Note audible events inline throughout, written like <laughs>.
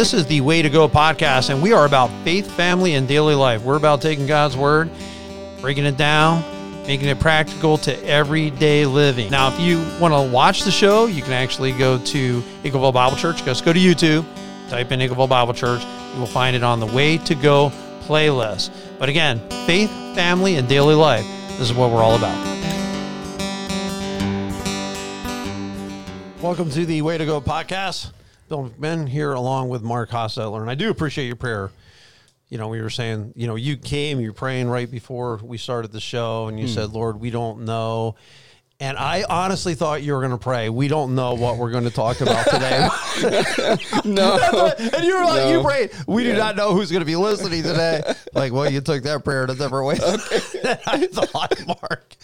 This is the Way to Go podcast, and we are about faith, family, and daily life. We're about taking God's word, breaking it down, making it practical to everyday living. Now, if you want to watch the show, you can actually go to Eagleville Bible Church. Just go to YouTube, type in Eagleville Bible Church. You will find it on the Way to Go playlist. But again, faith, family, and daily life. This is what we're all about. Welcome to the Way to Go podcast. Bill McMinn here along with Mark Hostetler. And I do appreciate your prayer. You know, we were saying, you know, you came, you were praying right before we started the show, and you said, Lord, we don't know. And I honestly thought you were going to pray. We don't know what we're going to talk about today. <laughs> <laughs> No. and you were like, you No. prayed. We do not know who's going to be listening today. Like, well, you took that prayer in a different way. <laughs> I thought, Mark.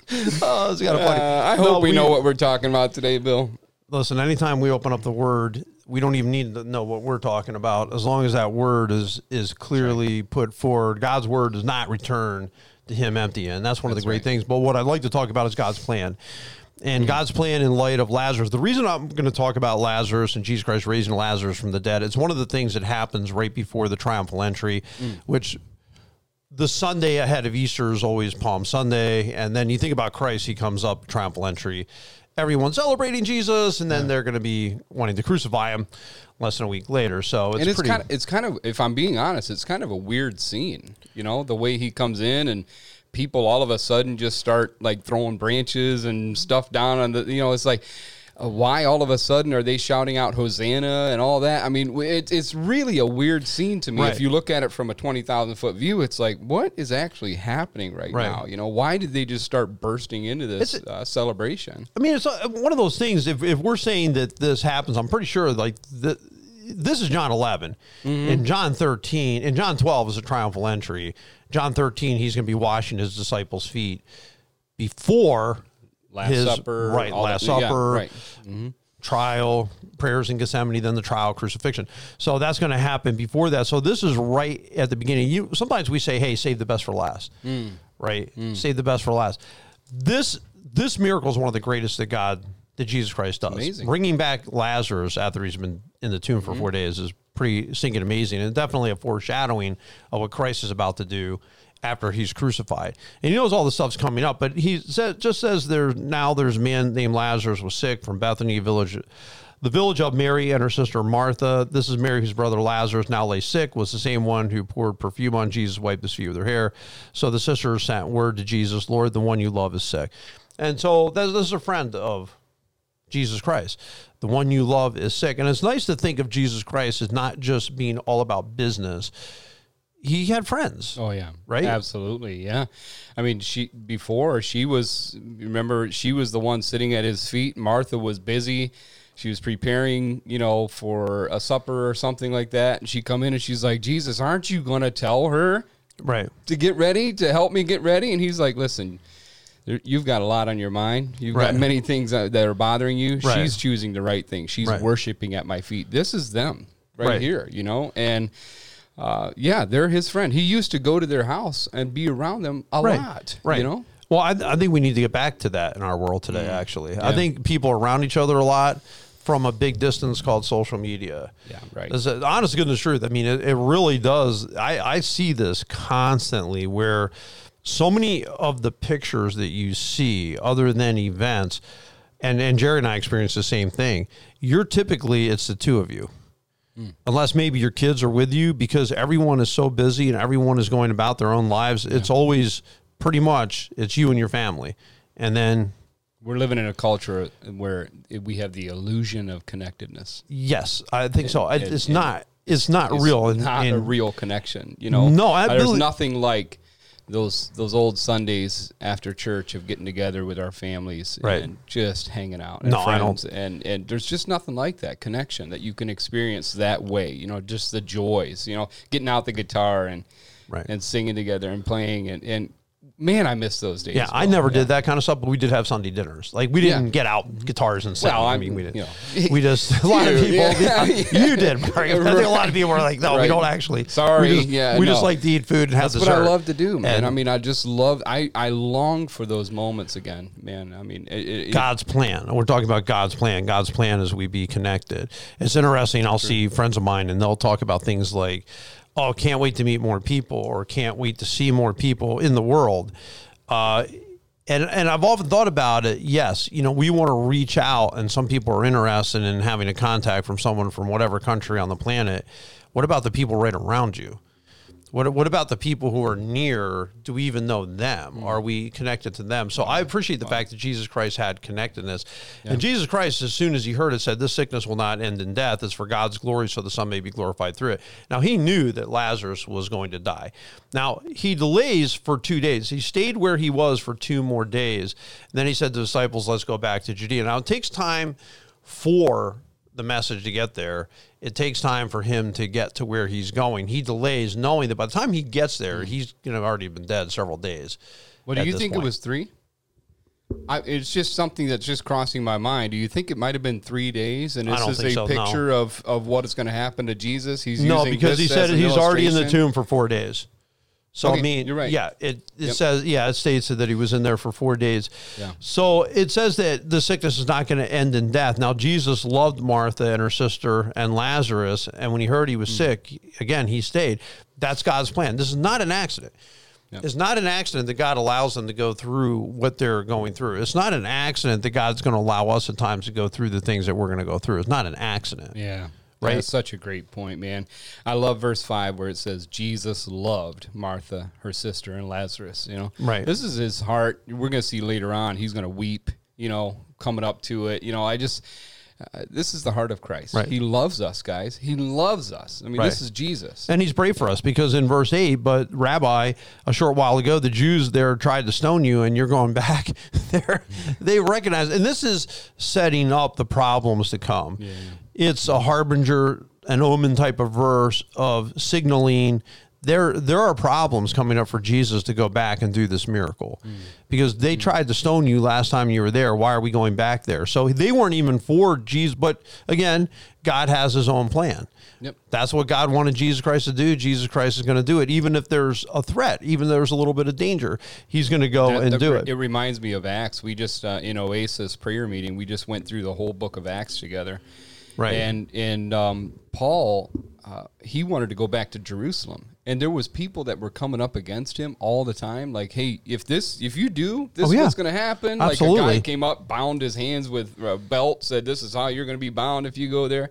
Oh, it's kind of funny. Uh, I No, hope we, know what we're talking about today, Bill. listen, anytime we open up the word, we don't even need to know what we're talking about. As long as that word is is clearly put forward, God's word does not return to Him empty, and that's one of the great right. things. But what I'd like to talk about is God's plan. And mm-hmm. God's plan in light of Lazarus. The reason I'm going to talk about Lazarus and Jesus Christ raising Lazarus from the dead, it's one of the things that happens right before the triumphal entry, mm. which the Sunday ahead of Easter is always Palm Sunday, and then you think about Christ, he comes up triumphal entry. Everyone's celebrating Jesus, and then they're going to be wanting to crucify him less than a week later. So it's, and it's pretty. kind of, it's kind of, if I'm being honest, it's kind of a weird scene. You know, the way he comes in and people all of a sudden just start like throwing branches and stuff down on the, you know, it's like, uh, why all of a sudden are they shouting out Hosanna and all that? I mean, it, it's really a weird scene to me. Right. If you look at it from a 20,000 foot view, it's like, what is actually happening right, Right. now? You know, why did they just start bursting into this uh, celebration? I mean, it's uh, one of those things. If, if we're saying that this happens, I'm pretty sure like the, this is John 11, Mm-hmm. and John 13, and John 12 is a triumphal entry. John 13, he's going to be washing his disciples' feet before Last his Supper, right all Last that- yeah, Supper, right. Mm-hmm. trial, prayers in Gethsemane, then the trial, crucifixion. So that's going to happen before that. So this is right at the beginning. You sometimes we say, "Hey, save the best for last," Hmm. right? Mm. Save the best for last. This this miracle is one of the greatest that God, that Jesus Christ does. Amazing. Bringing back Lazarus after he's been in the tomb for mm-hmm. four days is pretty stinking amazing, and definitely a foreshadowing of what Christ is about to do after he's crucified. And he knows all the stuff's coming up, but he just says there now there's a man named Lazarus was sick from Bethany village. The village of Mary and her sister Martha. This is Mary, whose brother Lazarus now lay sick, was the same one who poured perfume on Jesus, wiped his feet with her hair. So the sisters sent word to Jesus, Lord, the one you love is sick. And so this is a friend of Jesus Christ. The one you love is sick. And it's nice to think of Jesus Christ as not just being all about business. He had friends. Oh yeah, Right? Absolutely, yeah. I mean, she before she was. Remember, she was the one sitting at his feet. Martha was busy. She was preparing, you know, for a supper or something like that. And she come in and she's like, "Jesus, aren't you going to tell her Right. to get ready to help me get ready?" And he's like, "Listen." You've got a lot on your mind. You've Right. got many things that are bothering you. Right. She's choosing the right thing. She's Right. worshiping at my feet. This is them Right. here, you know? And uh, yeah, they're his friend. He used to go to their house and be around them a Right. lot. Right. You know? Well, I, I think we need to get back to that in our world today, actually. I Mm. Think people are around each other a lot from a big distance called social media. Yeah, right. This is honest to goodness truth. I mean, it, it really does. I, I see this constantly where so many of the pictures that you see, other than events, and, and Jerry and I experienced the same thing. You're typically, it's the two of you. Unless maybe your kids are with you because everyone is so busy and everyone is going about their own lives. It's always pretty much it's you and your family. And then We're living in a culture where we have the illusion of connectedness. yes, I think so. It, it- it's it- not it's not It's real. And- not a real connection. You know? No, I there's believe- nothing like those those old Sundays after church of getting together with our families Right. and just hanging out and No, I don't- friends and and there's just nothing like that connection that you can experience that way you know just the joys you know getting out the guitar and Right. and singing together and playing and and Man, I miss those days. Yeah, I Well, never did that kind of stuff, but we did have Sunday dinners. Like we didn't Yeah. get out guitars and sing. Well, I mean, we didn't. you know. <laughs> we just a lot of people. yeah, <laughs> <laughs> yeah, You did, Mark. I think a lot of people were like, "No, we don't actually." Sorry, we just, yeah, we just like to eat food and have That's what. I love to do, man. And I mean, I just love. I I long for those moments again, man. I mean, it, it, God's plan. We're talking about God's plan. God's plan is we be connected. It's interesting. I'll see friends of mine and they'll talk about things like, "Oh, can't wait to meet more people," or "Can't wait to see more people in the world." Uh, and and I've often thought about it. Yes, you know, we want to reach out, and some people are interested in having a contact from someone from whatever country on the planet. What about the people right around you? What, what about the people who are near? Do we even know them? Hmm. Are we connected to them? So I appreciate the fact that Jesus Christ had connectedness. And Jesus Christ, as soon as he heard it, said, This sickness will not end in death. It's for God's glory, so the Son may be glorified through it. Now, he knew that Lazarus was going to die. Now, he delays for two days. He stayed where he was for two more days. And then he said to the disciples, Let's go back to Judea. Now, it takes time for the message to get there. It takes time for him to get to where he's going. He delays, knowing that by the time he gets there, mm-hmm. he's going to already been dead several days. What do you think point. it was three? I, it's just something that's just crossing my mind. Do you think it might have been three days? And this is a so, no. picture of, of what is going to happen to Jesus? He's No, because he said he's already in the tomb for four days. So I mean, you're right. yeah, it, it Yep. says yeah, it states that he was in there for four days. Yeah. So it says that the sickness is not going to end in death. Now Jesus loved Martha and her sister and Lazarus, and when he heard he was Hmm. sick, again he stayed. That's God's plan. This is not an accident. Yep. It's not an accident that God allows them to go through what they're going through. It's not an accident that God's going to allow us at times to go through the things that we're going to go through. It's not an accident. Yeah. Right? That's such a great point, man. I love verse five where it says Jesus loved Martha, her sister, and Lazarus. You know, Right. This is his heart. We're gonna see later on. He's gonna weep. You know, coming up to it. You know, I just. Uh, this is the heart of Christ. Right. He loves us, guys. He loves us. I mean, Right. this is Jesus. And he's brave for us because in verse 8, but Rabbi, a short while ago, the Jews there tried to stone you and you're going <laughs> back there. They recognize, and this is setting up the problems to come. It's a harbinger, an omen type of verse of signaling there there are problems coming up for Jesus to go back and do this miracle because they tried to stone you last time you were there. Why are we going back there? So they weren't even for Jesus, but again, God has his own plan. Yep. That's what God wanted Jesus Christ to do. Jesus Christ is going to do it, even if there's a threat, even if there's a little bit of danger. He's going to go That- and that- do it. It reminds me of Acts. We just uh, in Oasis prayer meeting, we just went through the whole book of Acts together. Right. And and um, Paul, uh, he wanted to go back to Jerusalem, and there was people that were coming up against him all the time. Like, hey, if this, if you do, this Oh, is yeah. what's going to happen. Like a Absolutely. guy came up, bound his hands with a belt, said, "This is how you're going to be bound if you go there."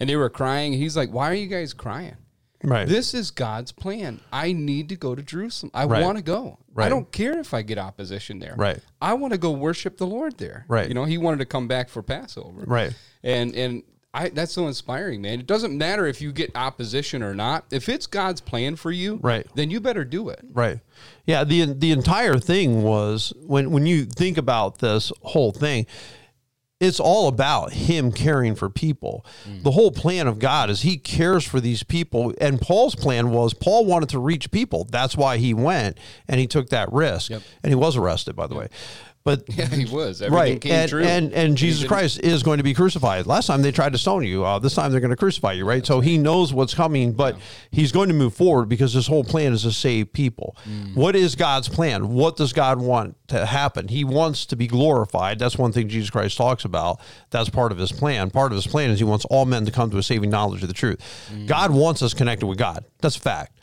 And they were crying. He's like, "Why are you guys crying?" right. This is God's plan. I need to go to Jerusalem. I Right. want to go. Right. I don't care if I get opposition there. Right. I want to go worship the Lord there. Right. You know, he wanted to come back for Passover. Right. And and I that's so inspiring, man. It doesn't matter if you get opposition or not. If it's God's plan for you, Right. then you better do it. Right. Yeah. The the entire thing was when when you think about this whole thing, it's all about him caring for people. Mm. The whole plan of God is he cares for these people. And Paul's plan was Paul wanted to reach people. That's why he went and he took that risk. Yep. And he was arrested, by the way. But <laughs> Yeah, he was. Everything right, came and, true. and and Jesus Christ is going to be crucified. Last time they tried to stone you. Uh, this time they're going to crucify you, right? So he knows what's coming, but he's going to move forward because his whole plan is to save people. Mm. What is God's plan? What does God want to happen? He wants to be glorified. That's one thing Jesus Christ talks about. That's part of his plan. Part of his plan is he wants all men to come to a saving knowledge of the truth. God wants us connected with God. That's a fact.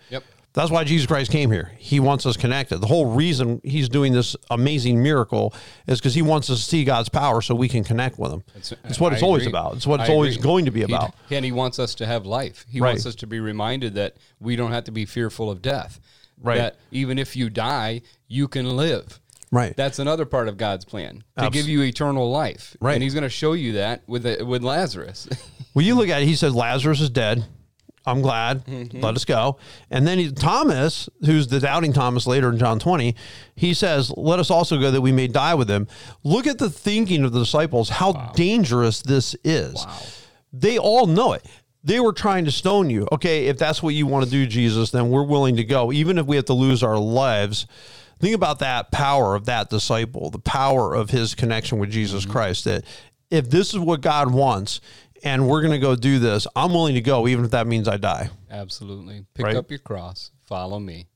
That's why Jesus Christ came here. He wants us connected. The whole reason he's doing this amazing miracle is because he wants us to see God's power so we can connect with him. It's, what I it's always about. It's what it's I always agree. going to be He- about. and he wants us to have life. He Right. wants us to be reminded that we don't have to be fearful of death. Right. That even if you die, you can live. Right. That's another part of God's plan to Abs- give you eternal life. Right. And he's going to show you that with with Lazarus. <laughs> Well, you look at it, he says, Lazarus is dead. I'm glad. Mm-hmm. Let us go. And then he, Thomas, who's the doubting Thomas later in John 20, he says, Let us also go that we may die with him. Look at the thinking of the disciples, how dangerous this is. They all know it. They were trying to stone you. Okay, if that's what you want to do, Jesus, then we're willing to go. Even if we have to lose our lives, Think about that power of that disciple, the power of his connection with Jesus Mm-hmm. Christ. That if this is what God wants and we're going to go do this, I'm willing to go, even if that means I die. Absolutely. Pick Right. up your cross. Follow me.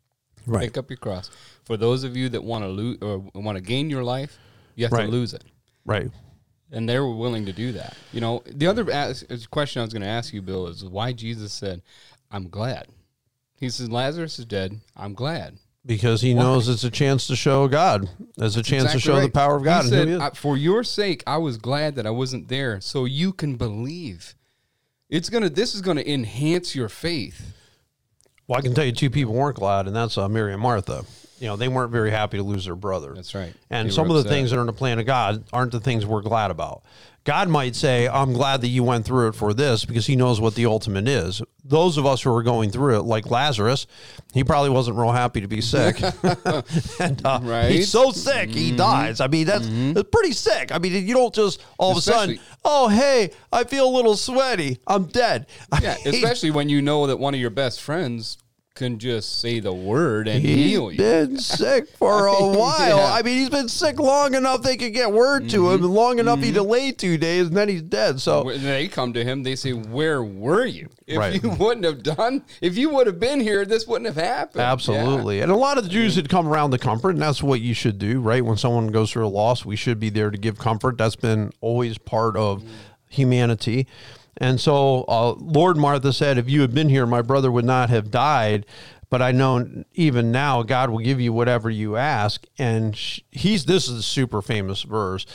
Right. Pick up your cross. For those of you that want to lose or want to gain your life, you have Right. to lose it. Right. And they were willing to do that. You know, the other as- as question I was going to ask you, Bill, is why Jesus said, "I'm glad." He says, "Lazarus is dead. I'm glad." Because he knows it's a chance to show God. It's a chance to Exactly show the power of God. Said, "For your sake, I was glad that I wasn't there, so you can believe." It's gonna. This is gonna enhance your faith. Well, I can tell you two people weren't glad, and that's uh, Mary and Martha. You know, they weren't very happy to lose their brother. That's right. And They some of the upset. things that are in the plan of God aren't the things we're glad about. God might say, I'm glad that you went through it for this because he knows what the ultimate is. Those of us who are going through it, like Lazarus, he probably wasn't real happy to be sick. <laughs> and uh, Right. he's so sick, he dies. I mean, that's, that's pretty sick. I mean, you don't just all of a sudden, oh, hey, I feel a little sweaty. I'm dead. I <laughs> Yeah, mean, especially when you know that one of your best friends can just say the word and He's heal you. been <laughs> sick for a <laughs> while. Yeah. I mean, he's been sick long enough they could get word to him, and long enough he mm-hmm. delayed two days, and then he's dead. So When they come to him, they say, "Where were you? If Right. you <laughs> wouldn't have done, if you would have been here, this wouldn't have happened." absolutely, and a lot of the Jews had come around to comfort, and that's what you should do, right? When someone goes through a loss, we should be there to give comfort. That's been always part of mm-hmm. humanity. And so, uh, Lord Martha said, "If you had been here, my brother would not have died." But I know even now, God will give you whatever you ask. And he's this is a super famous verse.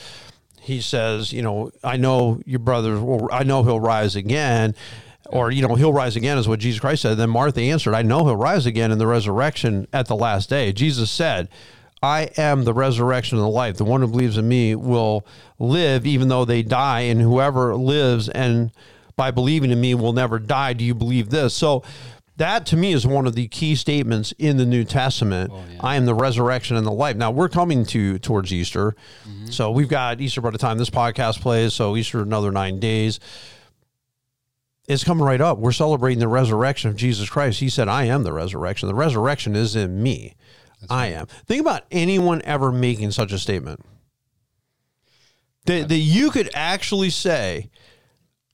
he says, you know, I know your brother will, I know he'll rise again. Or, you know, he'll rise again is what Jesus Christ said. Then Martha answered, I know he'll rise again in the resurrection at the last day. Jesus said, I am the resurrection and the life. The one who believes in me will live even though they die, and whoever lives and by believing in me will never die. Do you believe this? So that to me is one of the key statements in the New Testament. Oh, I am the resurrection and the life. Now we're coming to towards Easter. Mm-hmm. So we've got Easter by the time this podcast plays, so Easter another nine days. It's coming right up. We're celebrating the resurrection of Jesus Christ. He said, I am the resurrection. The resurrection is in me. I am. Think about anyone ever making such a statement. That, that you could actually say,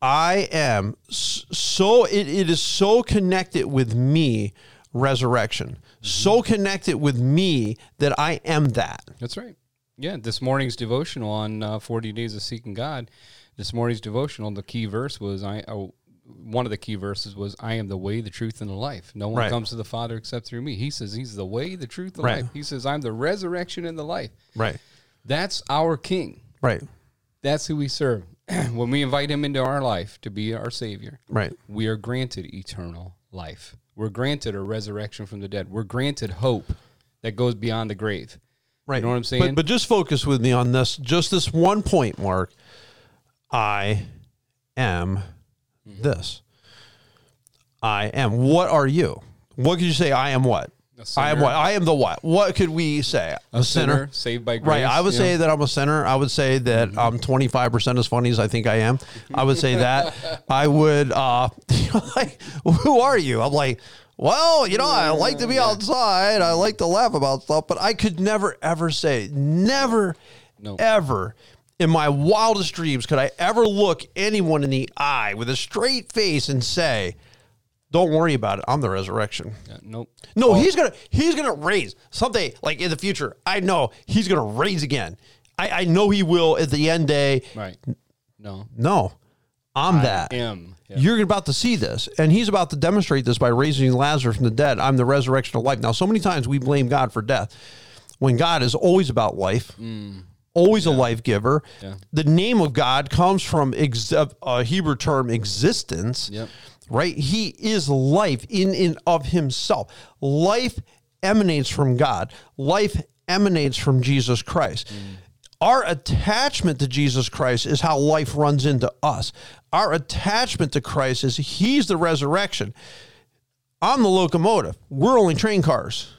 I am so, it, it is so connected with me, resurrection. So connected with me that I am that. That's right. Yeah, this morning's devotional on uh, 40 Days of Seeking God. This morning's devotional, the key verse was I. Oh, one of the key verses was, "I am the way, the truth, and the life. No one Right. comes to the Father except through me." He says He's the way, the truth, the Right. life. He says, "I'm the resurrection and the life." Right. That's our King. Right. That's who we serve. <clears throat> when we invite Him into our life to be our Savior, Right. we are granted eternal life. We're granted a resurrection from the dead. We're granted hope that goes beyond the grave. Right. You know what I'm But, saying? but just focus with me on this, just this one point, Mark. I am Mm-hmm. this. I am. What are you? What could you say? I am what? I am what? I am the what? What could we say? a sinner, saved by grace. Right. I would say that I'm a sinner. I would say that Mm-hmm. I'm 25% as funny as I think I am. I would say that. <laughs> I would, uh, <laughs> like, who are you? I'm like, well, you know, I like to be outside. I like to laugh about stuff, but I could never, ever say, never, No. ever in my wildest dreams could I ever look anyone in the eye with a straight face and say, don't worry about it. I'm the resurrection. Yeah, nope. No, oh. he's gonna he's gonna raise someday, like in the future. I know he's gonna raise again. I, I know he will at the end day. Right. No. No, I'm that. am. Yeah. You're about to see this, and he's about to demonstrate this by raising Lazarus from the dead. I'm the resurrection of life. Now, so many times we blame God for death, when God is always about life, mm. Always a life giver. Mm. Yeah. The name of God comes from ex- a Hebrew term, existence Yep. right? He is life in and of himself. Life emanates from God. Life emanates from Jesus Christ. Our attachment to Jesus Christ is how life runs into us. Our attachment to Christ is he's the resurrection. I'm the locomotive. We're only train cars.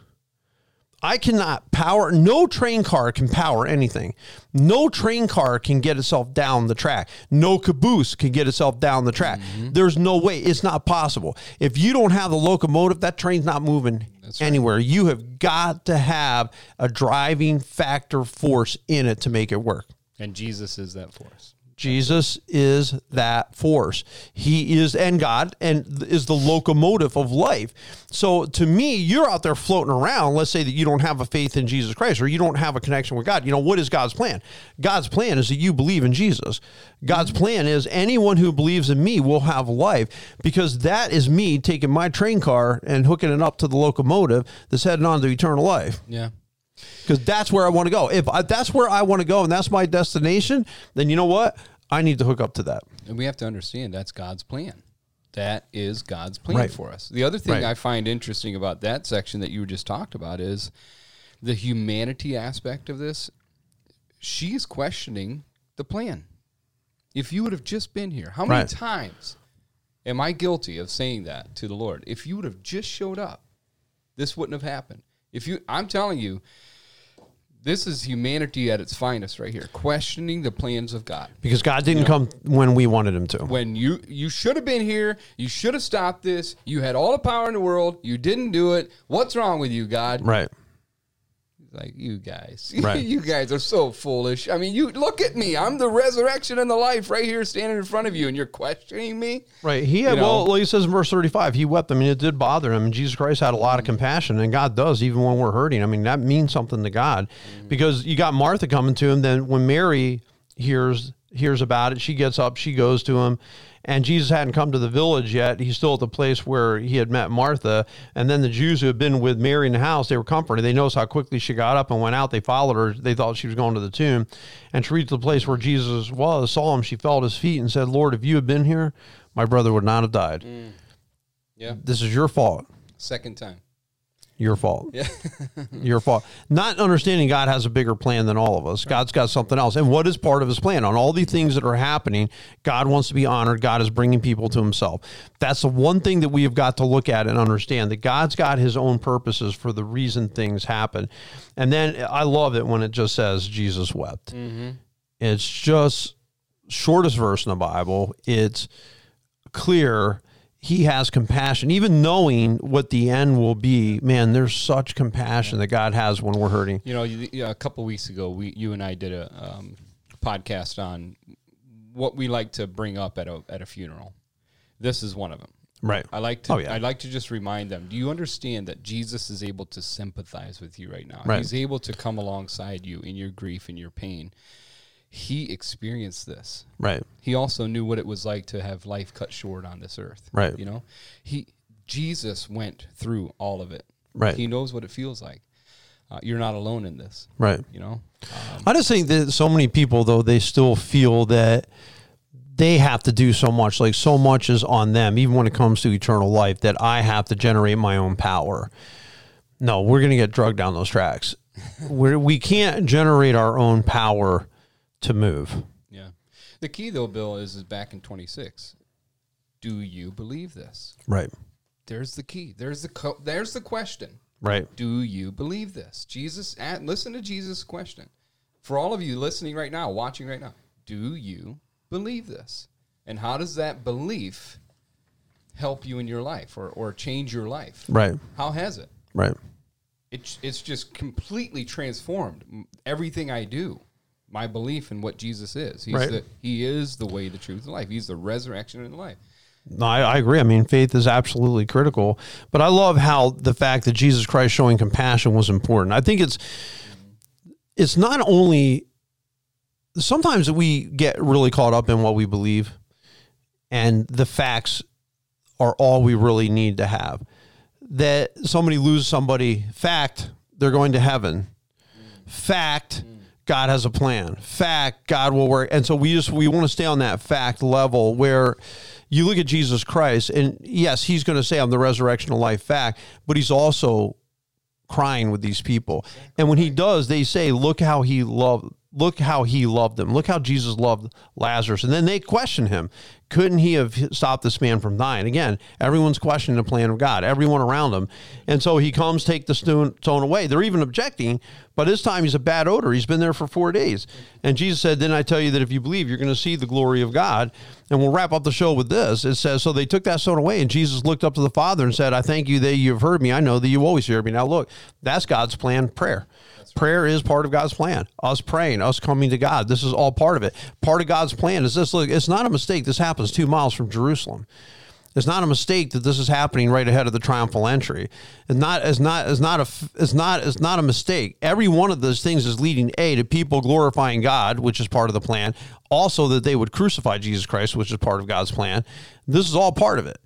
I cannot power, no train car can power anything. No train car can get itself down the track. No caboose can get itself down the track. Mm-hmm. There's no way. It's not possible. If you don't have the locomotive, that train's not moving anywhere. You have got to have a driving factor force in it to make it work. And Jesus is that force. Jesus is that force. He is, and God, and is the locomotive of life. So to me, you're out there floating around. Let's say that you don't have a faith in Jesus Christ or you don't have a connection with God. You know, what is God's plan? God's plan is that you believe in Jesus. God's plan is anyone who believes in me will have life because that is me taking my train car and hooking it up to the locomotive that's heading on to eternal life Yeah. Because that's where I want to go. If I, that's where I want to go and that's my destination, then you know what? I need to hook up to that. And we have to understand that's God's plan. That is God's plan Right. for us. The other thing Right. I find interesting about that section that you just talked about is the humanity aspect of this. She's questioning the plan. If you would have just been here, how many Right. times am I guilty of saying that to the Lord? If you would have just showed up, this wouldn't have happened. If you, I'm telling you, this is humanity at its finest right here, questioning the plans of God Because God didn't come when we wanted him to. when you you should have been here you should have stopped this you had all the power in the world you didn't do it what's wrong with you god Right. Like you guys <laughs> Right. you guys are so foolish i mean you look at me i'm the resurrection and the life right here standing in front of you and you're questioning me Right. He had, You know? well, like he says in verse 35, he wept. I mean, it did bother him. And Jesus Christ had a lot of mm-hmm. compassion, and God does, even when we're hurting. I mean, that means something to God mm-hmm. because you got Martha coming to him. Then when Mary hears hears about it, she gets up, she goes to him. And Jesus hadn't come to the village yet. He's still at the place where he had met Martha. And then the Jews who had been with Mary in the house, they were comforted. They noticed how quickly she got up and went out. They followed her. They thought she was going to the tomb. And she reached the place where Jesus was, saw him. She fell at his feet and said, Lord, if you had been here, my brother would not have died. Mm. yeah This is your fault. second time Your fault. yeah <laughs> Your fault. Not understanding God has a bigger plan than all of us. God's got something else. And what is part of his plan? On all the things that are happening, God wants to be honored. God is bringing people to himself. That's the one thing that we have got to look at and understand that God's got his own purposes for the reason things happen. And then I love it when it just says Jesus wept. Mm-hmm. It's just shortest verse in the Bible. It's clear he has compassion, even knowing what the end will be. Man, there's such compassion that God has when we're hurting. you know you- a couple weeks ago we you and i did a um, podcast on what we like to bring up at a at a funeral this is one of them Right. I like to. Oh, yeah. I like to just remind them. Do you understand that Jesus is able to sympathize with you right now? Right. He's able to come alongside you in your grief and your pain. He experienced this. Right. He also knew what it was like to have life cut short on this earth. Right. You know, he Jesus went through all of it. Right. He knows what it feels like. Uh, you're not alone in this. Right. You know. I just think that so many people, though, they still feel that they have to do so much. Like so much is on them, even when it comes to eternal life, that I have to generate my own power. No, we're going to get drugged down those tracks. <laughs> we're, we can't generate our own power to move. Yeah. The key though, Bill, is is back in 26. Do you believe this? Right. There's the key. There's the co- there's the question. Right. Do you believe this? Jesus, listen to Jesus' question. For all of you listening right now, watching right now, do you believe this? And how does that belief help you in your life or, or change your life? Right. How has it? Right. It's, it's just completely transformed everything I do. My belief in what Jesus is. He's Right. the, he is the way, the truth, and life. He's the resurrection and the life. No, I, I agree. I mean, faith is absolutely critical. But I love how the fact that Jesus Christ showing compassion was important. I think it's it's not only sometimes we get really caught up in what we believe, and the facts are all we really need to have. That somebody loses somebody, fact, they're going to heaven. Fact, God has a plan. Fact, God will work. And so we just we want to stay on that fact level where you look at Jesus Christ, and yes, he's going to say, I'm the resurrection of life fact, but he's also crying with these people. And when he does, they say, Look how he loved look how he loved them. Look how Jesus loved Lazarus. And then they question him. Couldn't he have stopped this man from dying? Again, everyone's questioning the plan of God, everyone around him. And so he comes, take the stone, away. They're even objecting, but this time he's a bad odor. He's been there for four days. And Jesus said, Then I tell you that if you believe, you're going to see the glory of God. And we'll wrap up the show with this. It says, So they took that stone away, and Jesus looked up to the Father and said, I thank you that you've heard me. I know that you always hear me. Now, look, that's God's plan prayer. Prayer is part of God's plan. Us praying, us coming to God. This is all part of it. Part of God's plan is this. Look, it's not a mistake. This happens two miles from Jerusalem. It's not a mistake that this is happening right ahead of the triumphal entry. It's not. It's not. It's not a. It's not. It's not a mistake. Every one of those things is leading a to people glorifying God, which is part of the plan. Also, that they would crucify Jesus Christ, which is part of God's plan. This is all part of it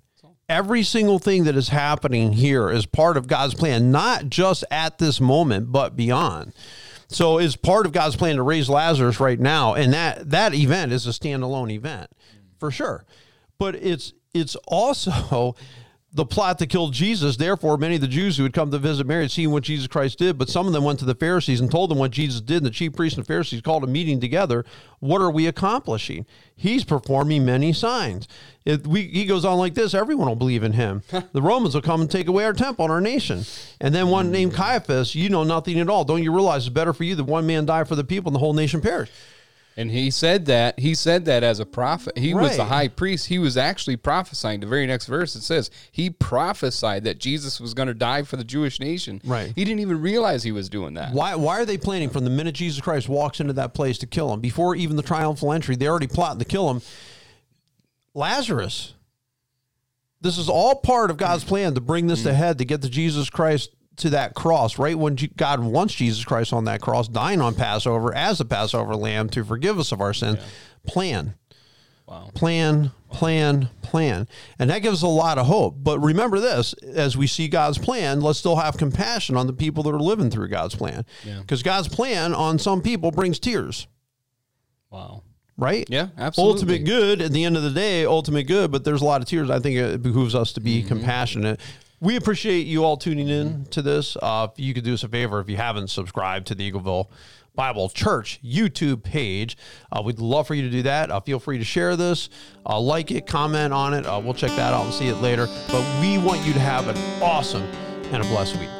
every single thing that is happening here is part of God's plan, not just at this moment, but beyond. So it's part of God's plan to raise Lazarus right now, and that that event is a standalone event for sure. But it's it's also the plot to kill Jesus. Therefore, many of the Jews who had come to visit Mary had seen what Jesus Christ did, but some of them went to the Pharisees and told them what Jesus did. And the chief priests and Pharisees called a meeting together. What are we accomplishing? He's performing many signs. If we, he goes on like this, everyone will believe in him. the Romans will come and take away our temple and our nation. And then one hmm. named Caiaphas, you know nothing at all. Don't you realize it's better for you that one man die for the people and the whole nation perish? And he said that he said that as a prophet. He was the high priest. He was actually prophesying. The very next verse it says he prophesied that Jesus was going to die for the Jewish nation. Right. He didn't even realize he was doing that. Why, why are they planning from the minute Jesus Christ walks into that place to kill him? Before even the triumphal entry, they're already plotting to kill him. Lazarus. This is all part of God's plan to bring this to head, to get to Jesus Christ to that cross, right when God wants Jesus Christ on that cross, dying on Passover as the Passover lamb to forgive us of our sin. Plan Wow. plan, plan, plan. And that gives us a lot of hope. But remember this as we see God's plan, let's still have compassion on the people that are living through God's plan. Yeah. Because God's plan on some people brings tears, Wow. right? Yeah, absolutely. Ultimate good at the end of the day, ultimate good, but there's a lot of tears. I think it behooves us to Mm-hmm. be compassionate. We appreciate you all tuning in to this. Uh, if you could do us a favor, if you haven't subscribed to the Eagleville Bible Church YouTube page, uh, we'd love for you to do that. Uh, feel free to share this, uh, like it, comment on it. Uh, we'll check that out and see it later. But we want you to have an awesome and a blessed week.